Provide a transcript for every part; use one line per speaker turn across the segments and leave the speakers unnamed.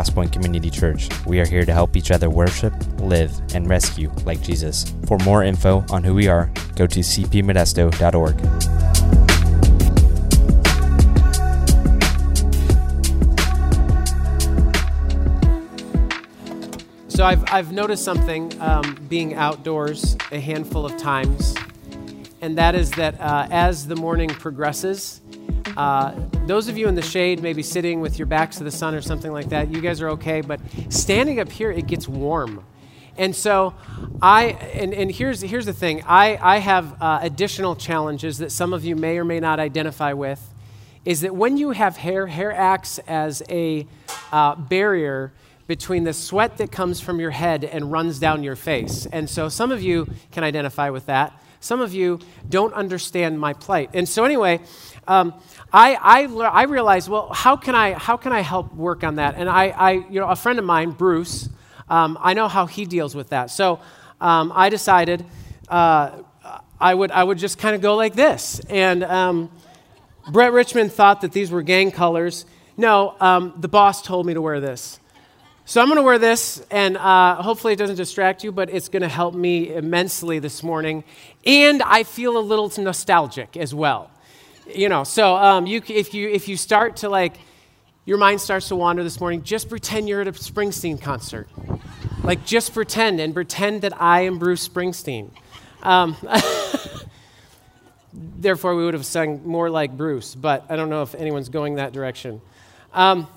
Crosspoint Community Church. We are here to help each other worship, live, and rescue like Jesus. For more info on who we are, go to cpmodesto.org.
So I've, I've noticed something um, being outdoors a handful of times, and that is that uh, as the morning progresses, uh, those of you in the shade, maybe sitting with your backs to the sun or something like that, you guys are okay. But standing up here, it gets warm. And so I, and, and here's, here's the thing I, I have uh, additional challenges that some of you may or may not identify with. Is that when you have hair, hair acts as a uh, barrier between the sweat that comes from your head and runs down your face. And so some of you can identify with that. Some of you don't understand my plight. And so, anyway, um, I, I, I realized, well, how can I, how can I help work on that? And I, I you know, a friend of mine, Bruce, um, I know how he deals with that. So um, I decided uh, I, would, I would just kind of go like this. And um, Brett Richmond thought that these were gang colors. No, um, the boss told me to wear this. So I'm going to wear this, and uh, hopefully it doesn't distract you, but it's going to help me immensely this morning. And I feel a little nostalgic as well. You know, so um, you, if, you, if you start to like, your mind starts to wander this morning, just pretend you're at a Springsteen concert. Like, just pretend and pretend that I am Bruce Springsteen. Um, therefore, we would have sung more like Bruce, but I don't know if anyone's going that direction. Um,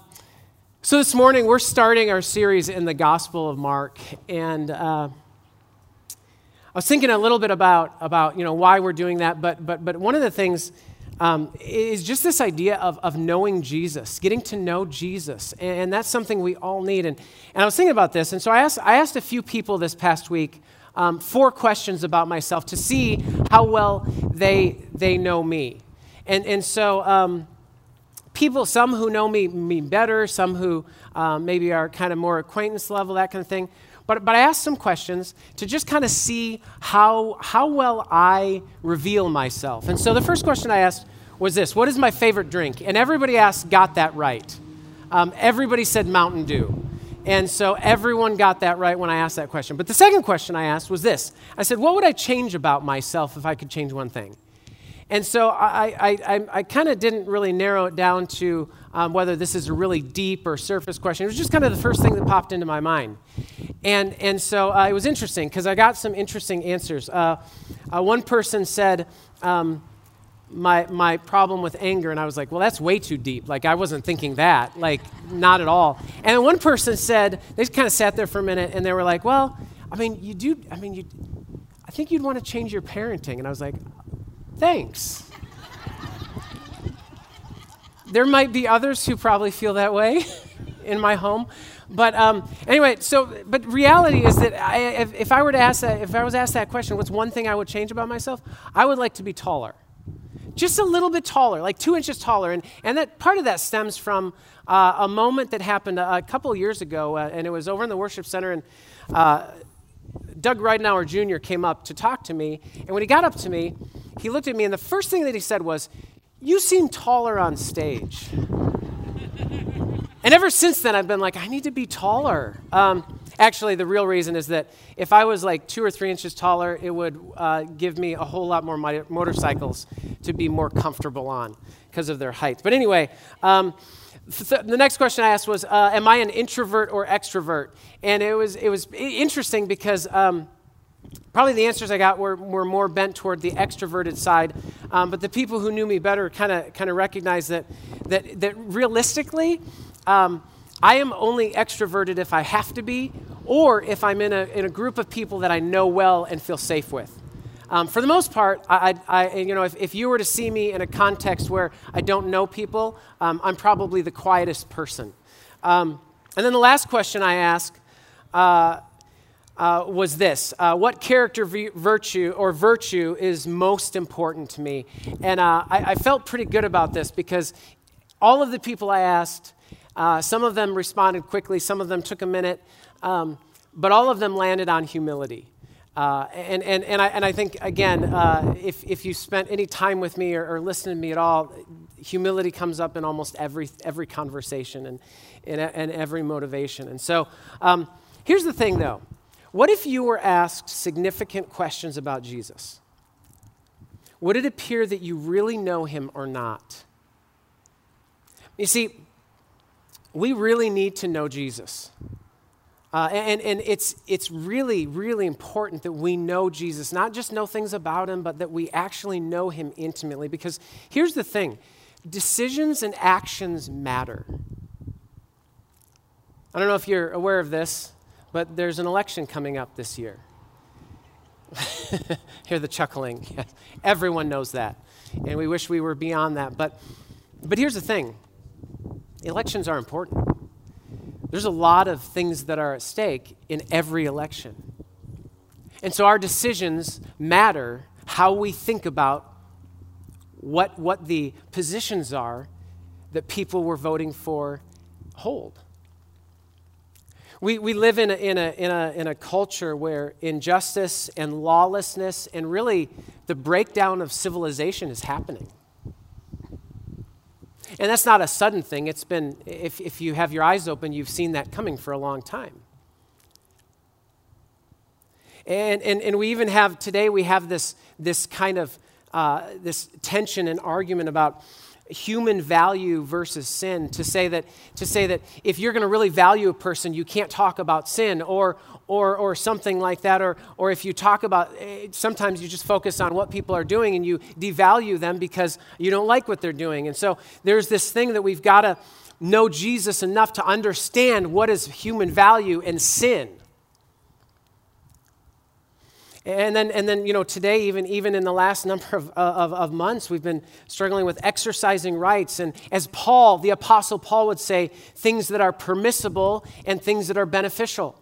so, this morning we're starting our series in the Gospel of Mark, and uh, I was thinking a little bit about, about you know, why we're doing that, but, but, but one of the things um, is just this idea of, of knowing Jesus, getting to know Jesus, and, and, that's something we all need. And, and I was thinking about this, and so I asked, I asked a few people this past week um, four questions about myself to see how well they, they know me. And, and so, um, people, some who know me, me better, some who um, maybe are kind of more acquaintance level, that kind of thing. But, but I asked some questions to just kind of see how, how well I reveal myself. And so the first question I asked was this What is my favorite drink? And everybody asked, got that right. Um, everybody said Mountain Dew. And so everyone got that right when I asked that question. But the second question I asked was this I said, What would I change about myself if I could change one thing? And so I, I, I, I kind of didn't really narrow it down to um, whether this is a really deep or surface question. It was just kind of the first thing that popped into my mind. And, and so uh, it was interesting because I got some interesting answers. Uh, uh, one person said, um, my, my problem with anger, and I was like, well, that's way too deep. Like, I wasn't thinking that, like, not at all. And one person said, they kind of sat there for a minute and they were like, well, I mean, you do, I mean, you, I think you'd want to change your parenting. And I was like, Thanks. there might be others who probably feel that way in my home. But um, anyway, so, but reality is that I, if, if, I were to ask that, if I was asked that question, what's one thing I would change about myself? I would like to be taller. Just a little bit taller, like two inches taller. And, and that part of that stems from uh, a moment that happened a, a couple years ago, uh, and it was over in the worship center. And uh, Doug Reidenauer Jr. came up to talk to me. And when he got up to me, he looked at me, and the first thing that he said was, You seem taller on stage. and ever since then, I've been like, I need to be taller. Um, actually, the real reason is that if I was like two or three inches taller, it would uh, give me a whole lot more motorcycles to be more comfortable on because of their height. But anyway, um, the next question I asked was, uh, "Am I an introvert or extrovert?" And it was it was interesting because um, probably the answers I got were, were more bent toward the extroverted side. Um, but the people who knew me better kind of kind of recognized that that that realistically, um, I am only extroverted if I have to be, or if I'm in a in a group of people that I know well and feel safe with. Um, for the most part, I, I, you know, if, if, you were to see me in a context where I don't know people, um, I'm probably the quietest person. Um, and then the last question I asked uh, uh, was this uh, What character v- virtue or virtue is most important to me? And uh, I, I, felt pretty good about this because all of the people I asked, uh, some of them responded quickly, some of them took a minute, um, but all of them landed on humility. Uh, and, and, and, I, and I think, again, uh, if, if you spent any time with me or, or listened to me at all, humility comes up in almost every, every conversation and, and, and every motivation. And so um, here's the thing, though. What if you were asked significant questions about Jesus? Would it appear that you really know him or not? You see, we really need to know Jesus. Uh, and and it's, it's really, really important that we know Jesus, not just know things about him, but that we actually know him intimately. Because here's the thing decisions and actions matter. I don't know if you're aware of this, but there's an election coming up this year. Hear the chuckling. Yes. Everyone knows that. And we wish we were beyond that. But, but here's the thing elections are important. There's a lot of things that are at stake in every election. And so our decisions matter how we think about what, what the positions are that people were voting for hold. We, we live in a, in, a, in, a, in a culture where injustice and lawlessness and really the breakdown of civilization is happening. And that's not a sudden thing. It's been, if, if you have your eyes open, you've seen that coming for a long time. And, and, and we even have, today, we have this, this kind of, uh, this tension and argument about human value versus sin to say that to say that if you're going to really value a person you can't talk about sin or or or something like that or or if you talk about eh, sometimes you just focus on what people are doing and you devalue them because you don't like what they're doing. And so there's this thing that we've got to know Jesus enough to understand what is human value and sin and then, and then, you know, today, even, even in the last number of, uh, of, of months, we've been struggling with exercising rights. And as Paul, the Apostle Paul would say, things that are permissible and things that are beneficial.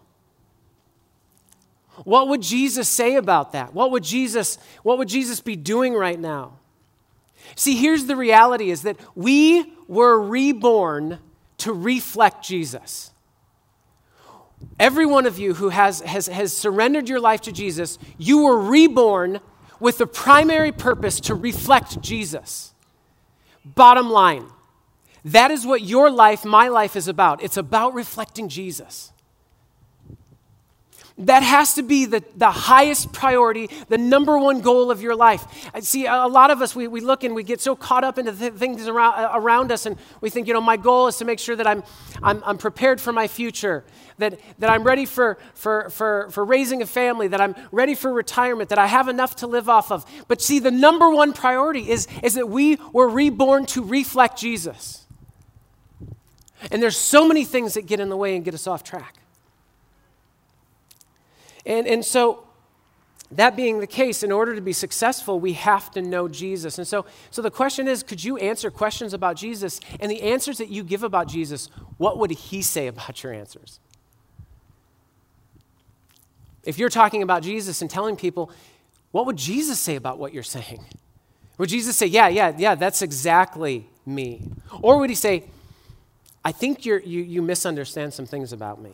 What would Jesus say about that? What would Jesus, what would Jesus be doing right now? See, here's the reality is that we were reborn to reflect Jesus. Every one of you who has, has, has surrendered your life to Jesus, you were reborn with the primary purpose to reflect Jesus. Bottom line, that is what your life, my life is about. It's about reflecting Jesus. That has to be the, the highest priority, the number one goal of your life. I see, a lot of us, we, we look and we get so caught up into the things around, uh, around us, and we think, you know, my goal is to make sure that I'm, I'm, I'm prepared for my future, that, that I'm ready for, for, for, for raising a family, that I'm ready for retirement, that I have enough to live off of. But see, the number one priority is, is that we were reborn to reflect Jesus. And there's so many things that get in the way and get us off track. And, and so, that being the case, in order to be successful, we have to know Jesus. And so, so the question is could you answer questions about Jesus? And the answers that you give about Jesus, what would he say about your answers? If you're talking about Jesus and telling people, what would Jesus say about what you're saying? Would Jesus say, yeah, yeah, yeah, that's exactly me? Or would he say, I think you you, misunderstand some things about me?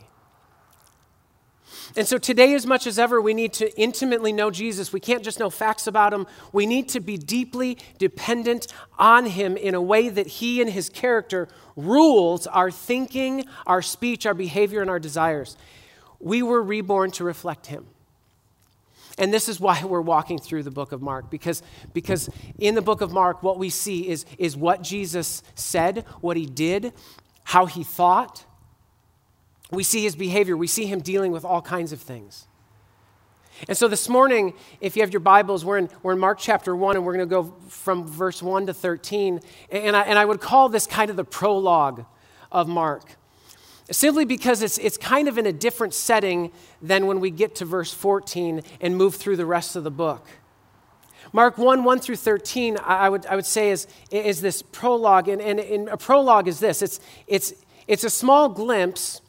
And so today, as much as ever, we need to intimately know Jesus. We can't just know facts about him. We need to be deeply dependent on him in a way that he and his character rules our thinking, our speech, our behavior, and our desires. We were reborn to reflect him. And this is why we're walking through the book of Mark, because, because in the book of Mark, what we see is, is what Jesus said, what he did, how he thought, we see his behavior, we see him dealing with all kinds of things. And so this morning, if you have your Bibles, we're in, we're in Mark chapter 1, and we're going to go from verse 1 to 13. And I, and I would call this kind of the prologue of Mark, simply because it's, it's kind of in a different setting than when we get to verse 14 and move through the rest of the book. Mark 1, 1 through 13, I would, I would say is, is this prologue. And, and, and a prologue is this it's, it's, it's a small glimpse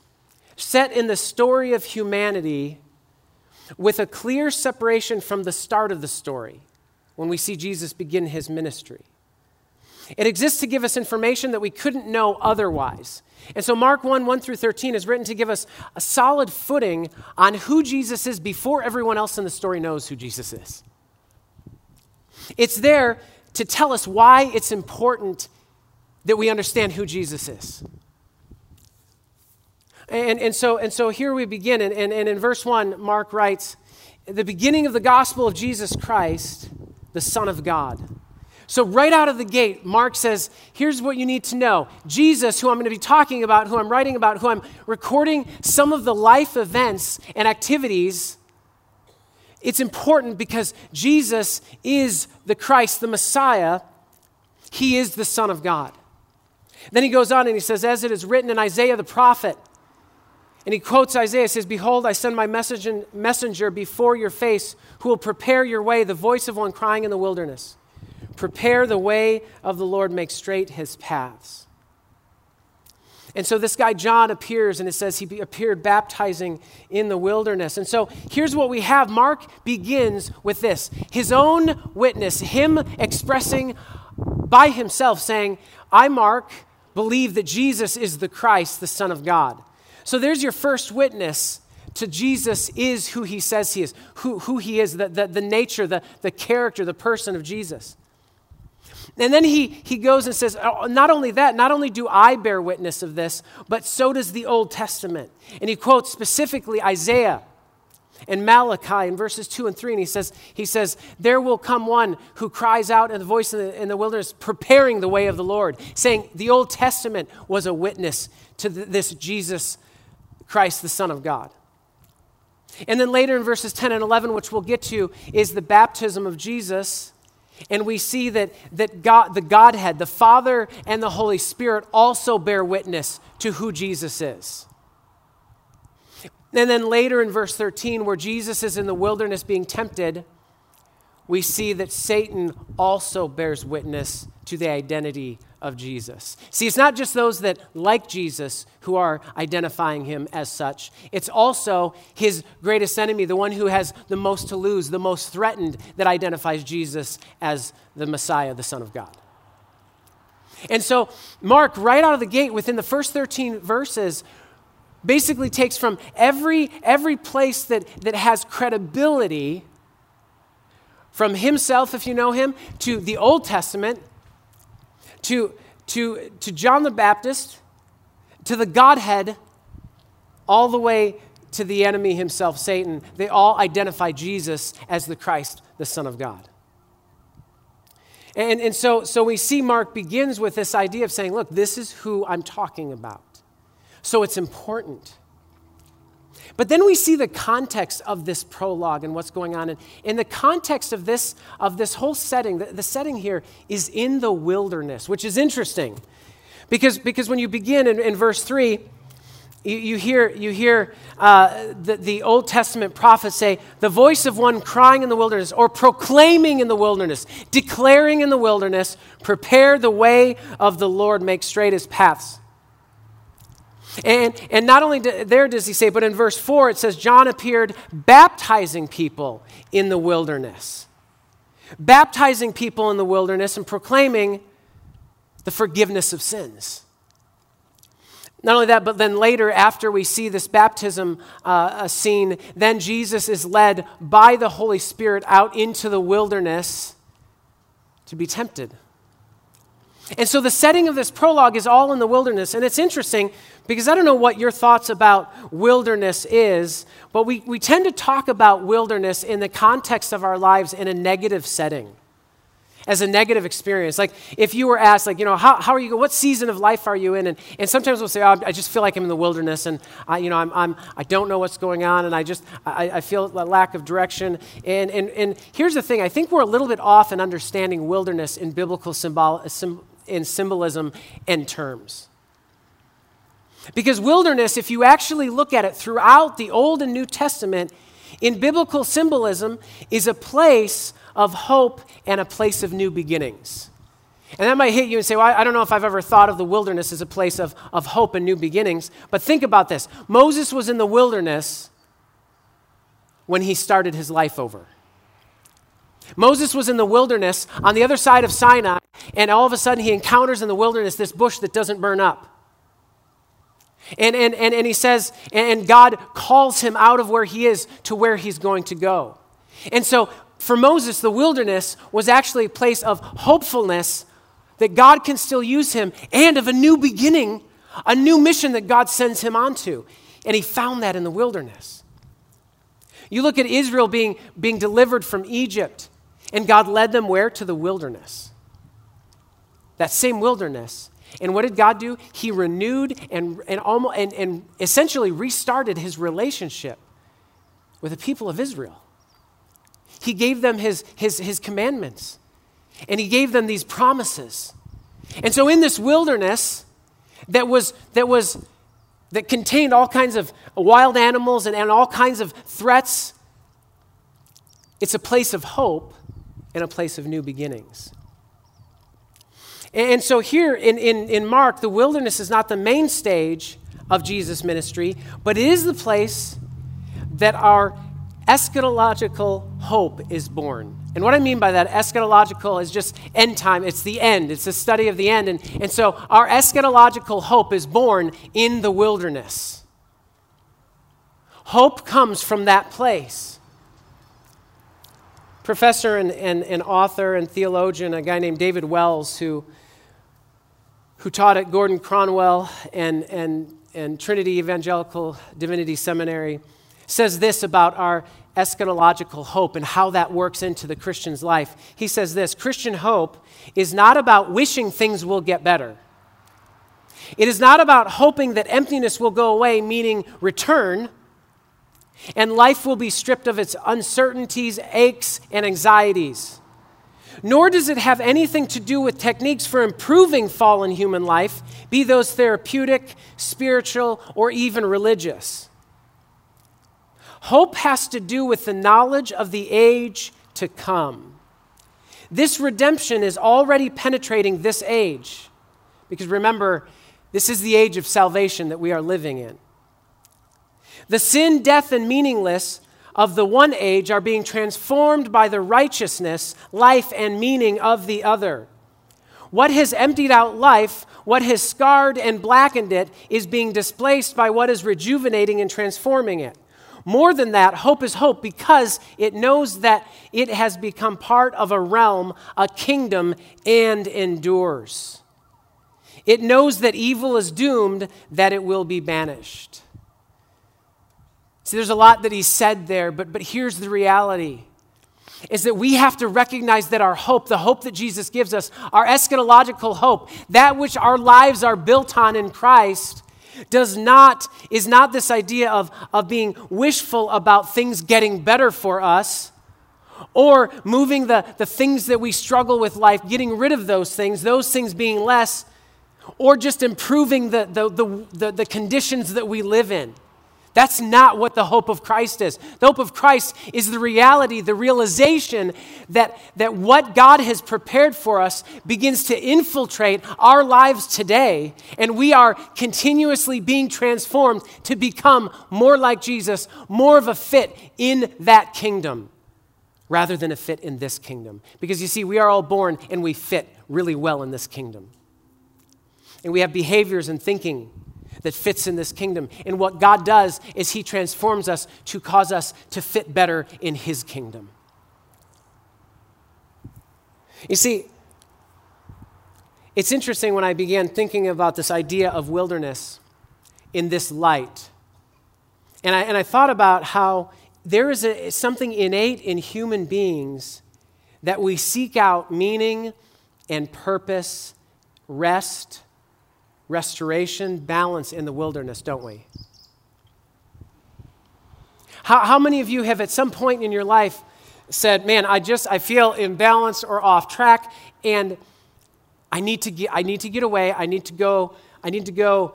set in the story of humanity with a clear separation from the start of the story when we see Jesus begin his ministry. It exists to give us information that we couldn't know otherwise. And so, Mark 1 1 through 13 is written to give us a solid footing on who Jesus is before everyone else in the story knows who Jesus is. It's there to tell us why it's important that we understand who Jesus is. And, and, so, and so here we begin. And, and, and in verse 1, Mark writes, The beginning of the gospel of Jesus Christ, the Son of God. So, right out of the gate, Mark says, Here's what you need to know Jesus, who I'm going to be talking about, who I'm writing about, who I'm recording some of the life events and activities. It's important because Jesus is the Christ, the Messiah. He is the Son of God. Then he goes on and he says, As it is written in Isaiah the prophet, and he quotes Isaiah, says, Behold, I send my messenger before your face who will prepare your way, the voice of one crying in the wilderness. Prepare the way of the Lord, make straight his paths. And so this guy John appears, and it says he appeared baptizing in the wilderness. And so here's what we have Mark begins with this his own witness, him expressing by himself, saying, I, Mark, believe that Jesus is the Christ, the Son of God. So there's your first witness to Jesus is who he says he is, who, who he is, the, the, the nature, the, the character, the person of Jesus. And then he, he goes and says, oh, Not only that, not only do I bear witness of this, but so does the Old Testament. And he quotes specifically Isaiah and Malachi in verses 2 and 3. And he says, he says There will come one who cries out in the voice in the, in the wilderness, preparing the way of the Lord, saying, The Old Testament was a witness to the, this Jesus Christ, the Son of God. And then later in verses 10 and 11, which we'll get to, is the baptism of Jesus. And we see that, that God, the Godhead, the Father and the Holy Spirit, also bear witness to who Jesus is. And then later in verse 13, where Jesus is in the wilderness being tempted, we see that Satan also bears witness to the identity of Jesus. See, it's not just those that like Jesus who are identifying him as such, it's also his greatest enemy, the one who has the most to lose, the most threatened, that identifies Jesus as the Messiah, the Son of God. And so, Mark, right out of the gate, within the first 13 verses, basically takes from every, every place that, that has credibility, from himself, if you know him, to the Old Testament, to, to, to John the Baptist, to the Godhead, all the way to the enemy himself, Satan. They all identify Jesus as the Christ, the Son of God. And, and so, so we see Mark begins with this idea of saying, look, this is who I'm talking about. So it's important. But then we see the context of this prologue and what's going on. And in the context of this, of this whole setting, the, the setting here is in the wilderness, which is interesting. Because, because when you begin in, in verse 3, you, you hear, you hear uh, the, the Old Testament prophets say, the voice of one crying in the wilderness, or proclaiming in the wilderness, declaring in the wilderness, prepare the way of the Lord, make straight his paths. And, and not only there does he say, but in verse 4 it says, John appeared baptizing people in the wilderness. Baptizing people in the wilderness and proclaiming the forgiveness of sins. Not only that, but then later, after we see this baptism uh, scene, then Jesus is led by the Holy Spirit out into the wilderness to be tempted. And so the setting of this prologue is all in the wilderness. And it's interesting because I don't know what your thoughts about wilderness is, but we, we tend to talk about wilderness in the context of our lives in a negative setting, as a negative experience. Like if you were asked, like, you know, how, how are you, what season of life are you in? And, and sometimes we'll say, oh, I just feel like I'm in the wilderness and, I, you know, I'm, I'm, I don't know what's going on and I just, I, I feel a lack of direction. And, and, and here's the thing, I think we're a little bit off in understanding wilderness in biblical symbol, in symbolism and terms. Because wilderness, if you actually look at it throughout the Old and New Testament, in biblical symbolism, is a place of hope and a place of new beginnings. And that might hit you and say, Well, I don't know if I've ever thought of the wilderness as a place of, of hope and new beginnings. But think about this Moses was in the wilderness when he started his life over. Moses was in the wilderness on the other side of Sinai, and all of a sudden he encounters in the wilderness this bush that doesn't burn up. And, and, and, and he says, and God calls him out of where he is to where he's going to go. And so for Moses, the wilderness was actually a place of hopefulness that God can still use him and of a new beginning, a new mission that God sends him onto. And he found that in the wilderness. You look at Israel being, being delivered from Egypt, and God led them where? To the wilderness. That same wilderness. And what did God do? He renewed and, and, almost, and, and essentially restarted his relationship with the people of Israel. He gave them his, his, his commandments, and he gave them these promises. And so, in this wilderness that was, that was that contained all kinds of wild animals and, and all kinds of threats, it's a place of hope and a place of new beginnings. And so here in, in, in Mark, the wilderness is not the main stage of Jesus' ministry, but it is the place that our eschatological hope is born. And what I mean by that, eschatological is just end time. It's the end. It's the study of the end. And, and so our eschatological hope is born in the wilderness. Hope comes from that place. Professor and, and, and author and theologian, a guy named David Wells, who who taught at Gordon Conwell and, and, and Trinity Evangelical Divinity Seminary, says this about our eschatological hope and how that works into the Christian's life. He says this Christian hope is not about wishing things will get better. It is not about hoping that emptiness will go away, meaning return, and life will be stripped of its uncertainties, aches, and anxieties nor does it have anything to do with techniques for improving fallen human life, be those therapeutic, spiritual, or even religious. Hope has to do with the knowledge of the age to come. This redemption is already penetrating this age. Because remember, this is the age of salvation that we are living in. The sin, death, and meaningless of the one age are being transformed by the righteousness, life, and meaning of the other. What has emptied out life, what has scarred and blackened it, is being displaced by what is rejuvenating and transforming it. More than that, hope is hope because it knows that it has become part of a realm, a kingdom, and endures. It knows that evil is doomed, that it will be banished. See, there's a lot that he said there, but, but here's the reality is that we have to recognize that our hope, the hope that Jesus gives us, our eschatological hope, that which our lives are built on in Christ, does not, is not this idea of, of being wishful about things getting better for us or moving the, the things that we struggle with life, getting rid of those things, those things being less, or just improving the, the, the, the, the conditions that we live in. That's not what the hope of Christ is. The hope of Christ is the reality, the realization that, that what God has prepared for us begins to infiltrate our lives today, and we are continuously being transformed to become more like Jesus, more of a fit in that kingdom rather than a fit in this kingdom. Because you see, we are all born and we fit really well in this kingdom. And we have behaviors and thinking that fits in this kingdom. And what God does is He transforms us to cause us to fit better in His kingdom. You see, it's interesting when I began thinking about this idea of wilderness in this light. And I, and I thought about how there is a, something innate in human beings that we seek out meaning and purpose, rest, restoration, balance in the wilderness, don't we? How, how many of you have at some point in your life said, man, I just, I feel imbalanced or off track and I need to get, I need to get away. I need to go, I need to go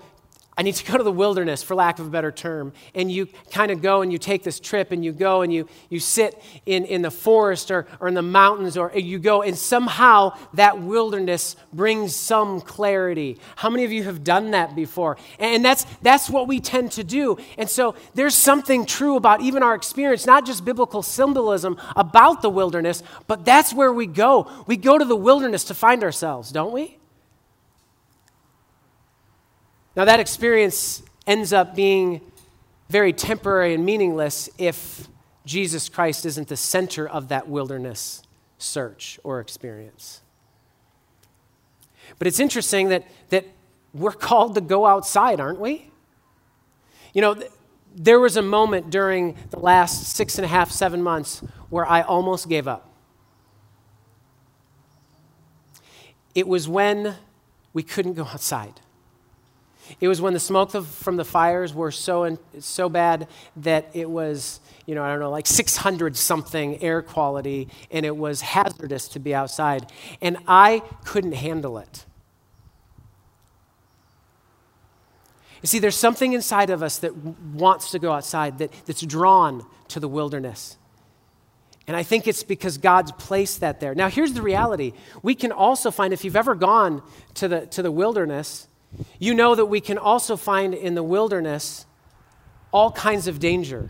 I need to go to the wilderness, for lack of a better term. And you kind of go and you take this trip and you go and you, you sit in, in the forest or, or in the mountains or you go and somehow that wilderness brings some clarity. How many of you have done that before? And that's, that's what we tend to do. And so there's something true about even our experience, not just biblical symbolism about the wilderness, but that's where we go. We go to the wilderness to find ourselves, don't we? Now, that experience ends up being very temporary and meaningless if Jesus Christ isn't the center of that wilderness search or experience. But it's interesting that, that we're called to go outside, aren't we? You know, th- there was a moment during the last six and a half, seven months where I almost gave up. It was when we couldn't go outside. It was when the smoke from the fires were so, so bad that it was, you know, I don't know, like 600 something air quality, and it was hazardous to be outside. And I couldn't handle it. You see, there's something inside of us that wants to go outside, that, that's drawn to the wilderness. And I think it's because God's placed that there. Now, here's the reality. We can also find, if you've ever gone to the, to the wilderness, you know that we can also find in the wilderness all kinds of danger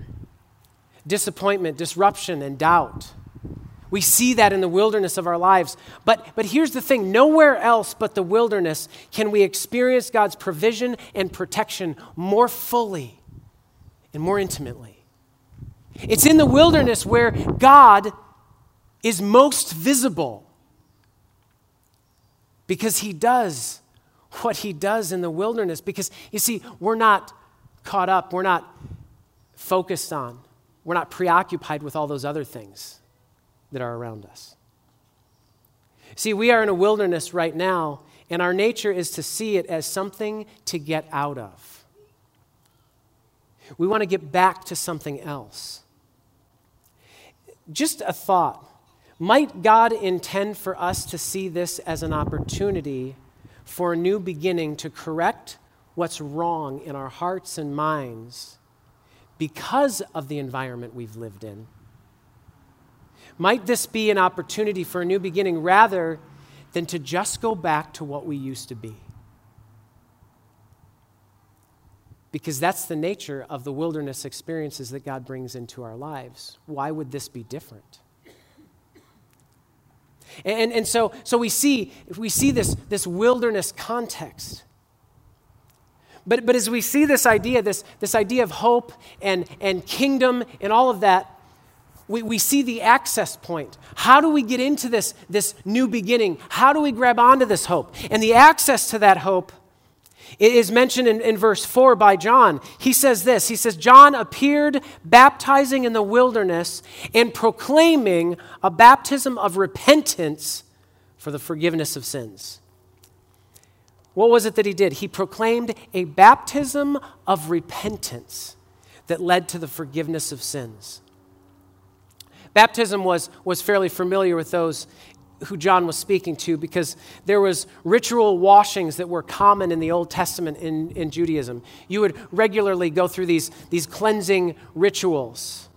disappointment, disruption, and doubt. We see that in the wilderness of our lives. But, but here's the thing nowhere else but the wilderness can we experience God's provision and protection more fully and more intimately. It's in the wilderness where God is most visible because he does what he does in the wilderness. Because you see, we're not caught up, we're not focused on, we're not preoccupied with all those other things that are around us. See, we are in a wilderness right now, and our nature is to see it as something to get out of. We want to get back to something else. Just a thought. Might God intend for us to see this as an opportunity for a new beginning to correct what's wrong in our hearts and minds because of the environment we've lived in? Might this be an opportunity for a new beginning rather than to just go back to what we used to be? Because that's the nature of the wilderness experiences that God brings into our lives. Why would this be different? And, and so, so we see, we see this, this wilderness context. But, but as we see this idea, this, this idea of hope and, and kingdom and all of that, we, we see the access point. How do we get into this, this new beginning? How do we grab onto this hope? And the access to that hope is mentioned in, in verse 4 by John. He says this He says, John appeared baptizing in the wilderness and proclaiming a baptism of repentance for the forgiveness of sins. What was it that he did? He proclaimed a baptism of repentance that led to the forgiveness of sins. Baptism was, was fairly familiar with those who John was speaking to because there was ritual washings that were common in the Old Testament in, in Judaism. You would regularly go through these, these cleansing rituals.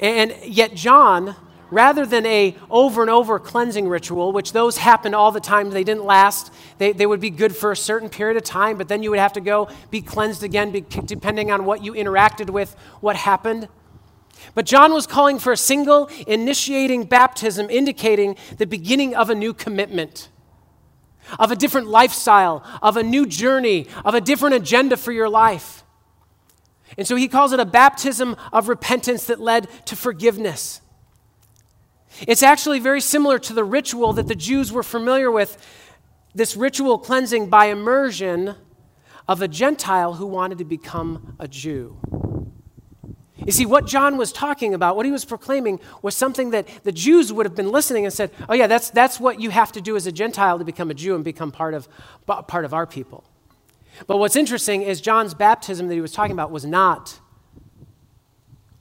And yet John, rather than a over and over cleansing ritual, which those happened all the time, they didn't last. They, they would be good for a certain period of time, but then you would have to go be cleansed again, depending on what you interacted with, what happened. But John was calling for a single initiating baptism, indicating the beginning of a new commitment, of a different lifestyle, of a new journey, of a different agenda for your life. And so he calls it a baptism of repentance that led to forgiveness. It's actually very similar to the ritual that the Jews were familiar with this ritual cleansing by immersion of a Gentile who wanted to become a Jew. You see, what John was talking about, what he was proclaiming, was something that the Jews would have been listening and said, oh, yeah, that's, that's what you have to do as a Gentile to become a Jew and become part of, part of our people. But what's interesting is John's baptism that he was talking about was not,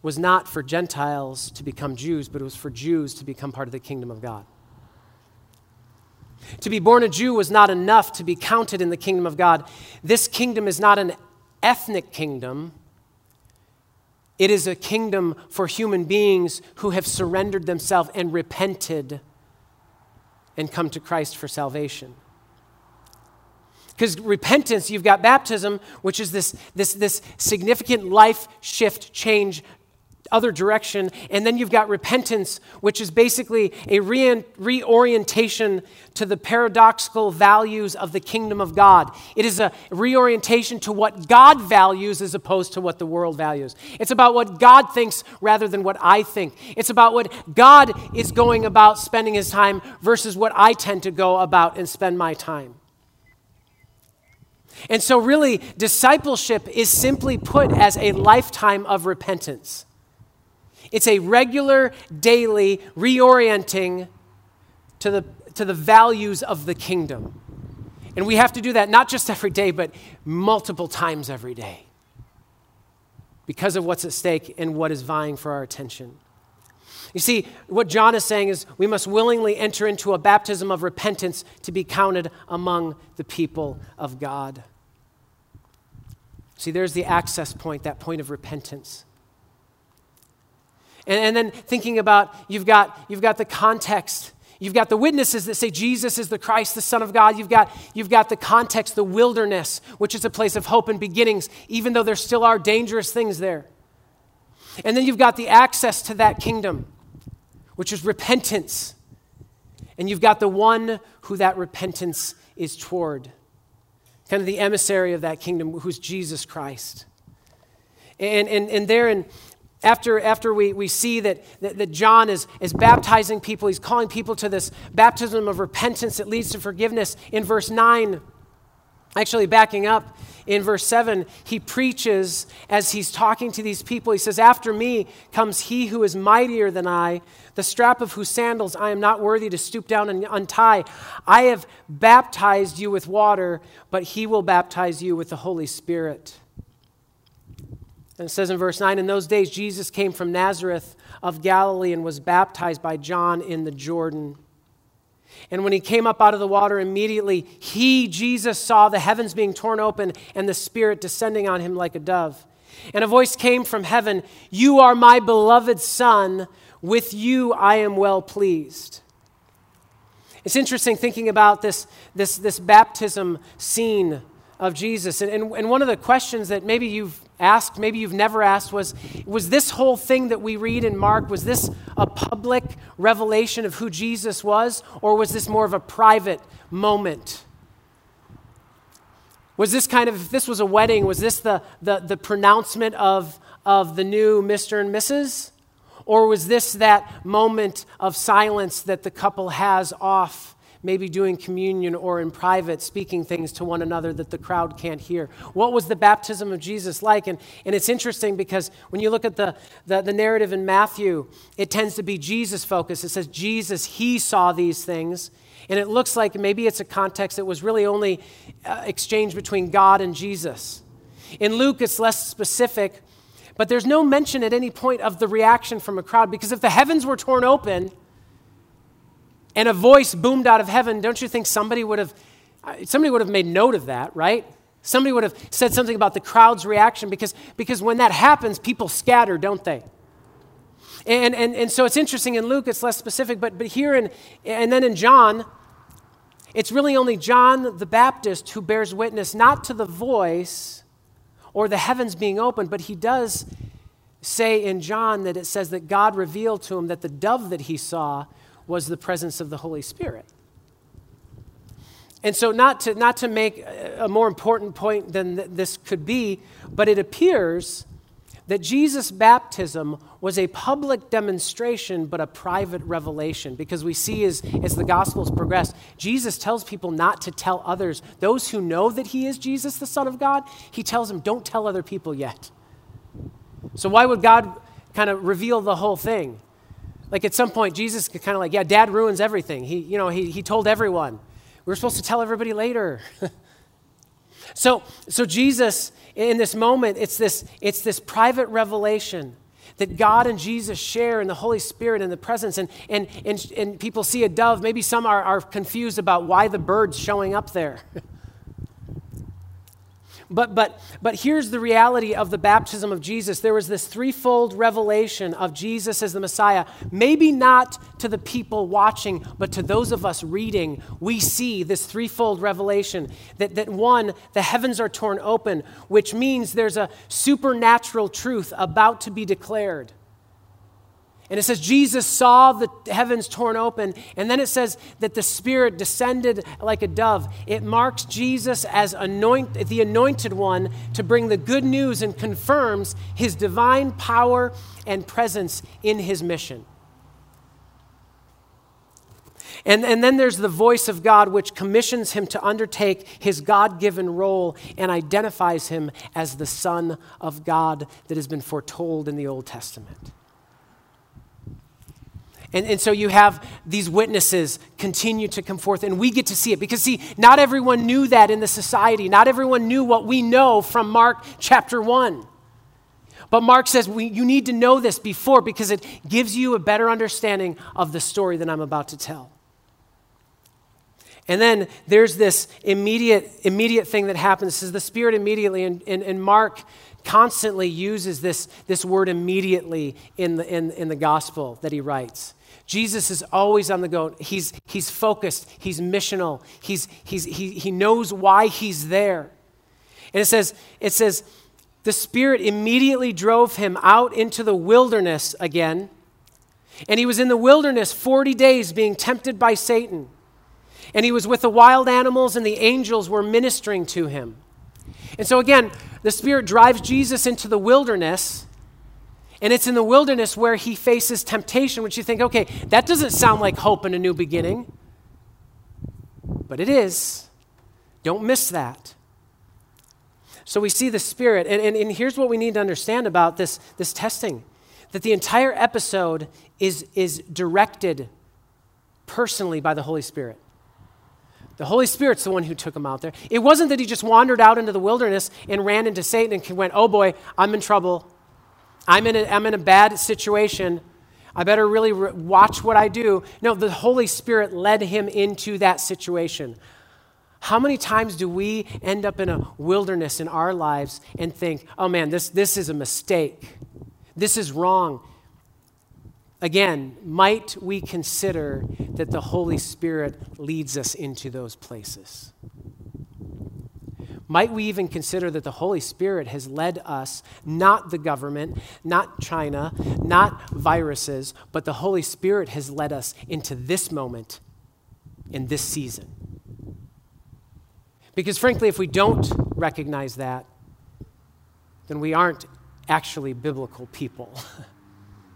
was not for Gentiles to become Jews, but it was for Jews to become part of the kingdom of God. To be born a Jew was not enough to be counted in the kingdom of God. This kingdom is not an ethnic kingdom it is a kingdom for human beings who have surrendered themselves and repented and come to Christ for salvation. Because repentance, you've got baptism, which is this, this, this significant life shift change other direction. And then you've got repentance, which is basically a re- reorientation to the paradoxical values of the kingdom of God. It is a reorientation to what God values as opposed to what the world values. It's about what God thinks rather than what I think. It's about what God is going about spending his time versus what I tend to go about and spend my time. And so, really, discipleship is simply put as a lifetime of repentance. It's a regular, daily reorienting to the, to the values of the kingdom. And we have to do that not just every day, but multiple times every day because of what's at stake and what is vying for our attention. You see, what John is saying is we must willingly enter into a baptism of repentance to be counted among the people of God. See, there's the access point, that point of repentance. And, and then thinking about you've got, you've got the context. You've got the witnesses that say Jesus is the Christ, the Son of God. You've got, you've got the context, the wilderness, which is a place of hope and beginnings, even though there still are dangerous things there. And then you've got the access to that kingdom, which is repentance. And you've got the one who that repentance is toward, kind of the emissary of that kingdom, who's Jesus Christ. And, and, and there in, after, after we, we see that, that, that, John is, is baptizing people, he's calling people to this baptism of repentance that leads to forgiveness. In verse 9, actually backing up in verse 7, he preaches as he's talking to these people. He says, After me comes he who is mightier than I, the strap of whose sandals I am not worthy to stoop down and untie. I have baptized you with water, but he will baptize you with the Holy Spirit. And it says in verse 9 In those days, Jesus came from Nazareth of Galilee and was baptized by John in the Jordan. And when he came up out of the water, immediately he, Jesus, saw the heavens being torn open and the Spirit descending on him like a dove. And a voice came from heaven You are my beloved Son, with you I am well pleased. It's interesting thinking about this, this, this baptism scene of Jesus. And, and, and one of the questions that maybe you've asked, maybe you've never asked, was Was this whole thing that we read in Mark, was this a public revelation of who Jesus was, or was this more of a private moment? Was this kind of, if this was a wedding, was this the, the, the pronouncement of, of the new Mr. and Mrs.? Or was this that moment of silence that the couple has off maybe doing communion or in private, speaking things to one another that the crowd can't hear. What was the baptism of Jesus like? And, and it's interesting because when you look at the, the, the narrative in Matthew, it tends to be Jesus focused. It says, Jesus, he saw these things. And it looks like maybe it's a context that was really only uh, exchanged between God and Jesus. In Luke, it's less specific, but there's no mention at any point of the reaction from a crowd because if the heavens were torn open, and a voice boomed out of heaven, don't you think somebody would have uh, somebody would have made note of that, right? Somebody would have said something about the crowd's reaction because, because when that happens, people scatter, don't they? And, and, and so it's interesting in Luke, it's less specific, but, but here in, and then in John, it's really only John the Baptist who bears witness not to the voice or the heavens being opened, but he does say in John that it says that God revealed to him that the dove that he saw was the presence of the Holy Spirit. And so, not to, not to make a more important point than th- this could be, but it appears that Jesus' baptism was a public demonstration but a private revelation because we see as, as the Gospels progress, Jesus tells people not to tell others. Those who know that he is Jesus, the Son of God, he tells them, don't tell other people yet. So, why would God kind of reveal the whole thing? Like at some point, Jesus kind of like, yeah, dad ruins everything. He, you know, he, he told everyone. We are supposed to tell everybody later. so, so Jesus, in this moment, it's this, it's this private revelation that God and Jesus share in the Holy Spirit and the presence. And, and, and, and people see a dove. Maybe some are, are confused about why the bird's showing up there. But, but, but here's the reality of the baptism of Jesus. There was this threefold revelation of Jesus as the Messiah. Maybe not to the people watching, but to those of us reading, we see this threefold revelation that, that one, the heavens are torn open, which means there's a supernatural truth about to be declared. And it says Jesus saw the heavens torn open. And then it says that the Spirit descended like a dove. It marks Jesus as anoint, the anointed one to bring the good news and confirms his divine power and presence in his mission. And, and then there's the voice of God, which commissions him to undertake his God given role and identifies him as the Son of God that has been foretold in the Old Testament. And, and so you have these witnesses continue to come forth, and we get to see it. Because, see, not everyone knew that in the society. Not everyone knew what we know from Mark chapter 1. But Mark says we, you need to know this before because it gives you a better understanding of the story that I'm about to tell. And then there's this immediate, immediate thing that happens. This is the Spirit immediately, and, and, and Mark constantly uses this, this word immediately in the, in, in the gospel that he writes. Jesus is always on the go. He's, he's focused, he's missional, he's, he's, he, he knows why he's there. And it says, it says, the Spirit immediately drove him out into the wilderness again. And he was in the wilderness 40 days being tempted by Satan. And he was with the wild animals, and the angels were ministering to him. And so, again, the Spirit drives Jesus into the wilderness and it's in the wilderness where he faces temptation, which you think, okay, that doesn't sound like hope and a new beginning. But it is. Don't miss that. So we see the Spirit. And, and, and here's what we need to understand about this, this testing that the entire episode is, is directed personally by the Holy Spirit. The Holy Spirit's the one who took him out there. It wasn't that he just wandered out into the wilderness and ran into Satan and went, oh boy, I'm in trouble. I'm in a, I'm in a bad situation. I better really re- watch what I do. No, the Holy Spirit led him into that situation. How many times do we end up in a wilderness in our lives and think, oh man, this, this is a mistake? This is wrong. Again, might we consider that the Holy Spirit leads us into those places? Might we even consider that the Holy Spirit has led us, not the government, not China, not viruses, but the Holy Spirit has led us into this moment in this season? Because frankly, if we don't recognize that, then we aren't actually biblical people.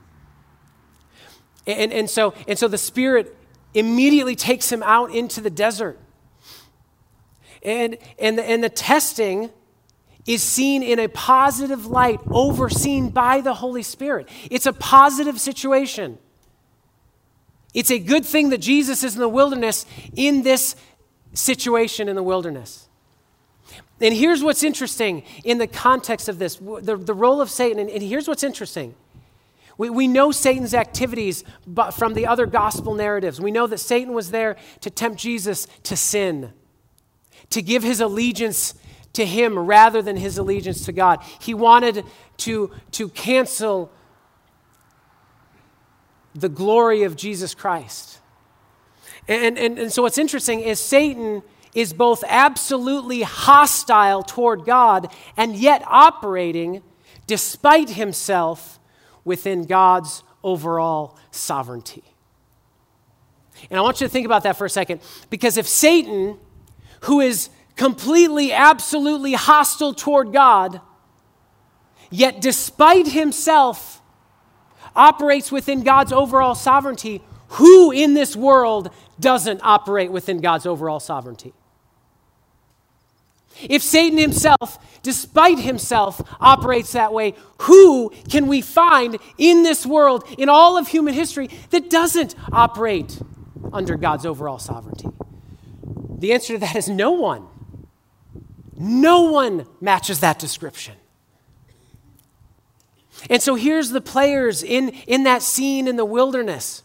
and, and, so, and so the Spirit immediately takes him out into the desert. And, and, the, and the testing is seen in a positive light, overseen by the Holy Spirit. It's a positive situation. It's a good thing that Jesus is in the wilderness in this situation in the wilderness. And here's what's interesting in the context of this the, the role of Satan. And, and here's what's interesting. We, we know Satan's activities from the other gospel narratives. We know that Satan was there to tempt Jesus to sin to give his allegiance to him rather than his allegiance to God. He wanted to, to cancel the glory of Jesus Christ. And, and, and so what's interesting is Satan is both absolutely hostile toward God and yet operating despite himself within God's overall sovereignty. And I want you to think about that for a second because if Satan who is completely, absolutely hostile toward God, yet despite himself operates within God's overall sovereignty, who in this world doesn't operate within God's overall sovereignty? If Satan himself, despite himself, operates that way, who can we find in this world, in all of human history, that doesn't operate under God's overall sovereignty? The answer to that is no one. No one matches that description. And so here's the players in, in that scene in the wilderness.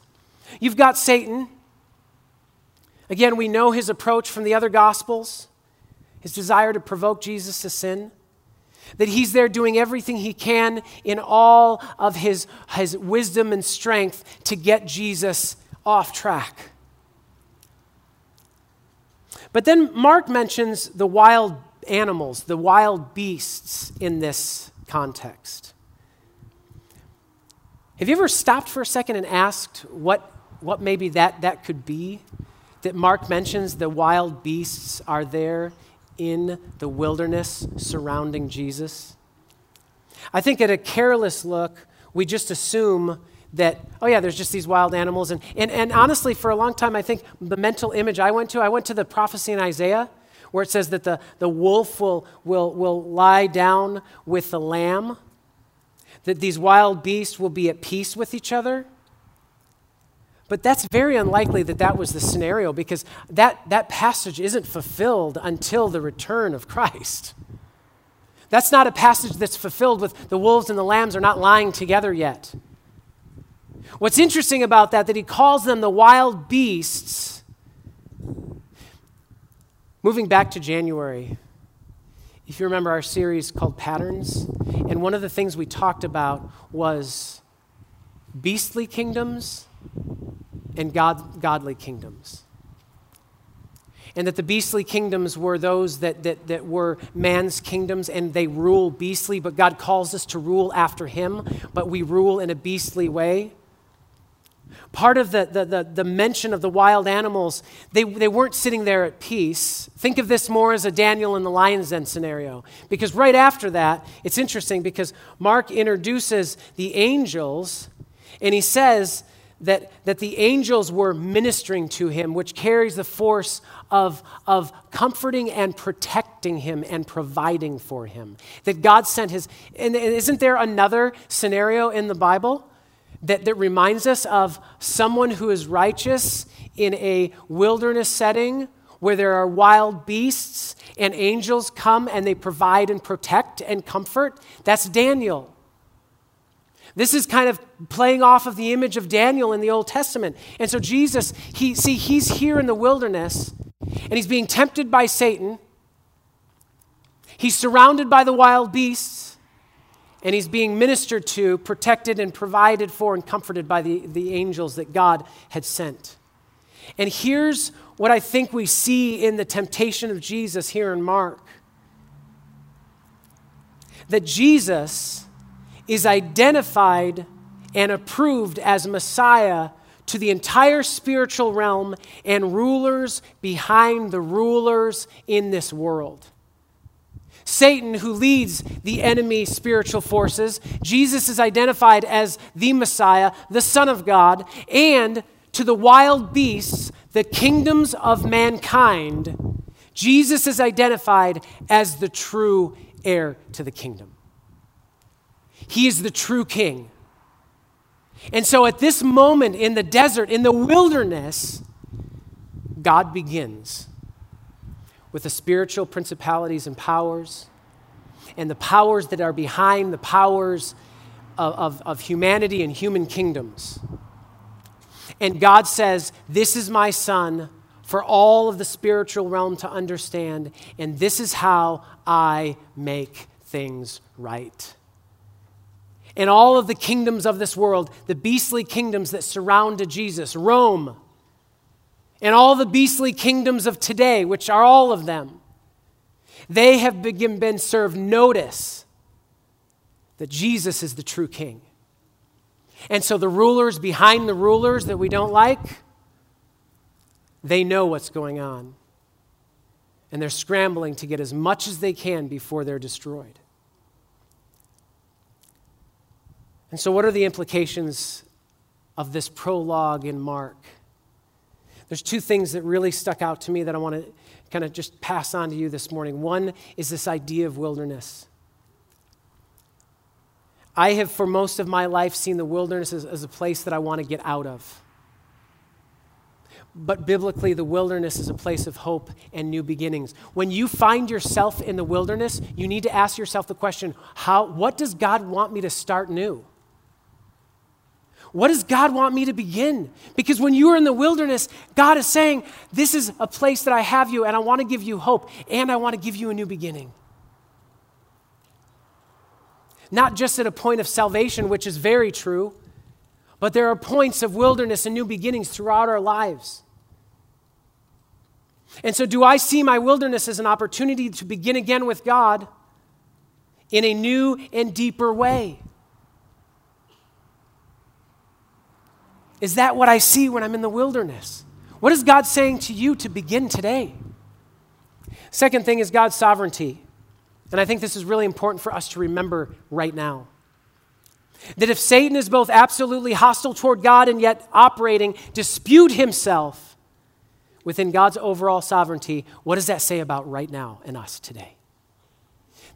You've got Satan. Again, we know his approach from the other gospels, his desire to provoke Jesus to sin. That he's there doing everything he can in all of his, his wisdom and strength to get Jesus off track. But then Mark mentions the wild animals, the wild beasts in this context. Have you ever stopped for a second and asked what, what maybe that, that could be? That Mark mentions the wild beasts are there in the wilderness surrounding Jesus. I think at a careless look, we just assume that, oh yeah, there's just these wild animals. And, and, and honestly, for a long time, I think the mental image I went to, I went to the prophecy in Isaiah where it says that the, the wolf will, will, will lie down with the lamb that these wild beasts will be at peace with each other. But that's very unlikely that that was the scenario because that, that passage isn't fulfilled until the return of Christ. That's not a passage that's fulfilled with the wolves and the lambs are not lying together yet. What's interesting about that that he calls them the wild beasts. Moving back to January, if you remember our series called Patterns, and one of the things we talked about was beastly kingdoms and God, godly kingdoms. And that the beastly kingdoms were those that, that, that were man's kingdoms and they rule beastly, but God calls us to rule after him, but we rule in a beastly way. Part of the, the, the, the, mention of the wild animals, they, they weren't sitting there at peace. Think of this more as a Daniel in the lion's den scenario. Because right after that, it's interesting because Mark introduces the angels and he says that, that the angels were ministering to him, which carries the force of, of comforting and protecting him and providing for him. That God sent his. And isn't there another scenario in the Bible? That, that reminds us of someone who is righteous in a wilderness setting where there are wild beasts and angels come and they provide and protect and comfort. That's Daniel. This is kind of playing off of the image of Daniel in the Old Testament. And so Jesus, he see he's here in the wilderness and he's being tempted by Satan. He's surrounded by the wild beasts and he's being ministered to, protected, and provided for, and comforted by the, the angels that God had sent. And here's what I think we see in the temptation of Jesus here in Mark that Jesus is identified and approved as Messiah to the entire spiritual realm and rulers behind the rulers in this world. Satan, who leads the enemy spiritual forces. Jesus is identified as the Messiah, the Son of God, and to the wild beasts, the kingdoms of mankind, Jesus is identified as the true heir to the kingdom. He is the true king. And so at this moment in the desert, in the wilderness, God begins with the spiritual principalities and powers, and the powers that are behind the powers of, of, of humanity and human kingdoms. And God says, This is my son for all of the spiritual realm to understand, and this is how I make things right. And all of the kingdoms of this world, the beastly kingdoms that surrounded Jesus, Rome, and all the beastly kingdoms of today, which are all of them, they have begin, been served notice that Jesus is the true king. And so the rulers behind the rulers that we don't like, they know what's going on. And they're scrambling to get as much as they can before they're destroyed. And so, what are the implications of this prologue in Mark? There's two things that really stuck out to me that I want to kind of just pass on to you this morning. One is this idea of wilderness. I have, for most of my life, seen the wilderness as, as a place that I want to get out of. But biblically, the wilderness is a place of hope and new beginnings. When you find yourself in the wilderness, you need to ask yourself the question how, what does God want me to start new? What does God want me to begin? Because when you are in the wilderness, God is saying, This is a place that I have you, and I want to give you hope, and I want to give you a new beginning. Not just at a point of salvation, which is very true, but there are points of wilderness and new beginnings throughout our lives. And so, do I see my wilderness as an opportunity to begin again with God in a new and deeper way? Is that what I see when I'm in the wilderness? What is God saying to you to begin today? Second thing is God's sovereignty. And I think this is really important for us to remember right now. That if Satan is both absolutely hostile toward God and yet operating, dispute himself within God's overall sovereignty, what does that say about right now and us today?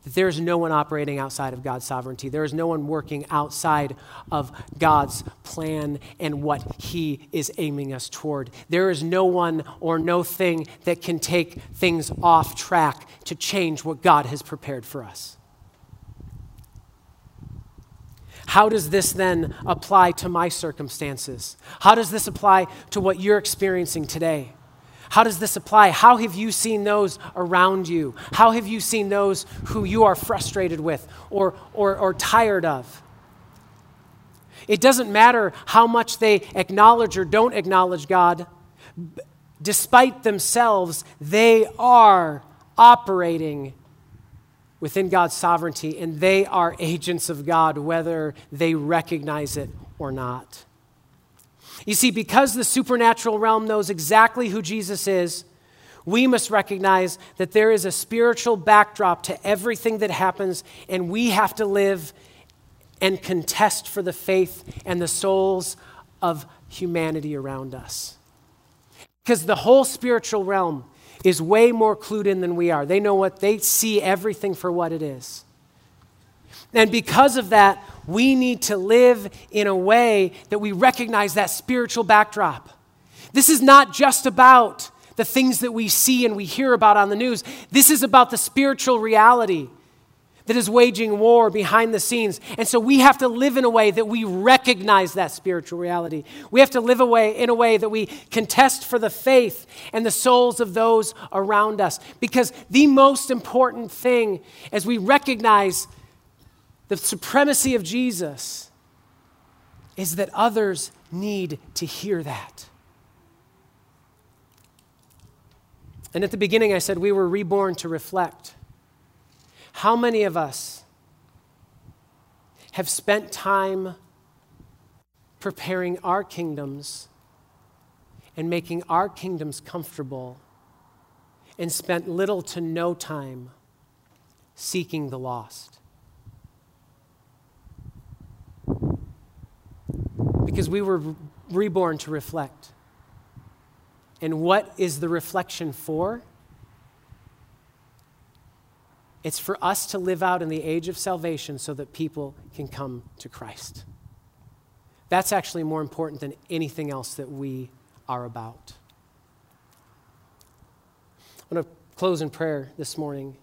That there is no one operating outside of God's sovereignty. There is no one working outside of God's plan and what He is aiming us toward. There is no one or no thing that can take things off track to change what God has prepared for us. How does this then apply to my circumstances? How does this apply to what you're experiencing today? How does this apply? How have you seen those around you? How have you seen those who you are frustrated with or, or, or tired of? It doesn't matter how much they acknowledge or don't acknowledge God, despite themselves, they are operating within God's sovereignty and they are agents of God, whether they recognize it or not. You see, because the supernatural realm knows exactly who Jesus is, we must recognize that there is a spiritual backdrop to everything that happens, and we have to live and contest for the faith and the souls of humanity around us. Because the whole spiritual realm is way more clued in than we are. They know what, they see everything for what it is. And because of that, we need to live in a way that we recognize that spiritual backdrop. This is not just about the things that we see and we hear about on the news. This is about the spiritual reality that is waging war behind the scenes. And so we have to live in a way that we recognize that spiritual reality. We have to live away in a way that we contest for the faith and the souls of those around us. Because the most important thing as we recognize the supremacy of Jesus is that others need to hear that. And at the beginning, I said we were reborn to reflect. How many of us have spent time preparing our kingdoms and making our kingdoms comfortable and spent little to no time seeking the lost? Because we were reborn to reflect. And what is the reflection for? It's for us to live out in the age of salvation so that people can come to Christ. That's actually more important than anything else that we are about. I'm going to close in prayer this morning.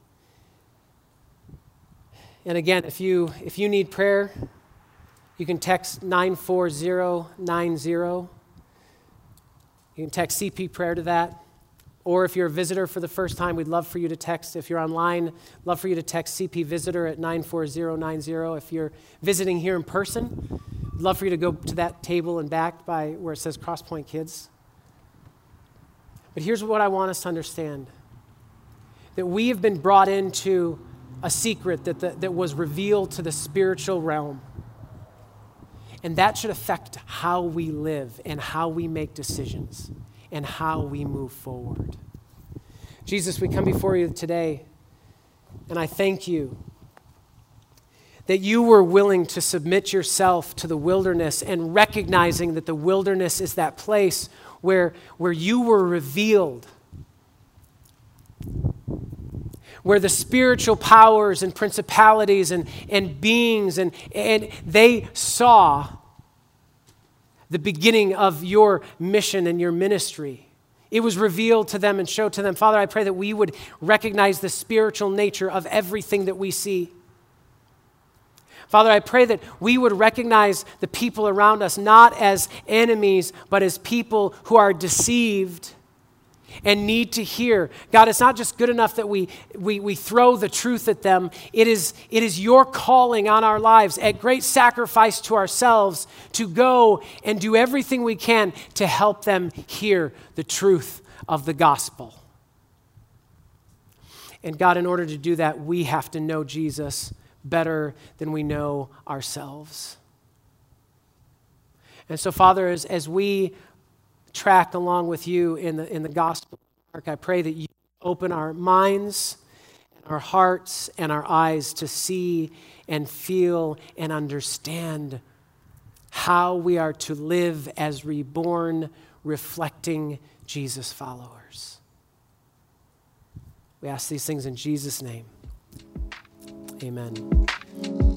And again, if you, if you need prayer, you can text 94090. You can text CP prayer to that. Or if you're a visitor for the first time, we'd love for you to text. If you're online, love for you to text CP visitor at 94090. If you're visiting here in person, love for you to go to that table and back by where it says Crosspoint Kids. But here's what I want us to understand that we have been brought into a secret that, the, that was revealed to the spiritual realm. And that should affect how we live and how we make decisions and how we move forward. Jesus, we come before you today, and I thank you that you were willing to submit yourself to the wilderness and recognizing that the wilderness is that place where, where you were revealed, where the spiritual powers and principalities and, and beings and, and they saw the beginning of your mission and your ministry. It was revealed to them and showed to them. Father, I pray that we would recognize the spiritual nature of everything that we see. Father, I pray that we would recognize the people around us not as enemies, but as people who are deceived and need to hear. God, it's not just good enough that we, we, we throw the truth at them, it is, it is your calling on our lives at great sacrifice to ourselves to go and do everything we can to help them hear the truth of the gospel. And God, in order to do that, we have to know Jesus better than we know ourselves. And so, Father, as, as we track along with you in the, in the Gospel Mark, I pray that you open our minds, our hearts, and our eyes to see and feel and understand how we are to live as reborn, reflecting Jesus followers. We ask these things in Jesus' name. Amen.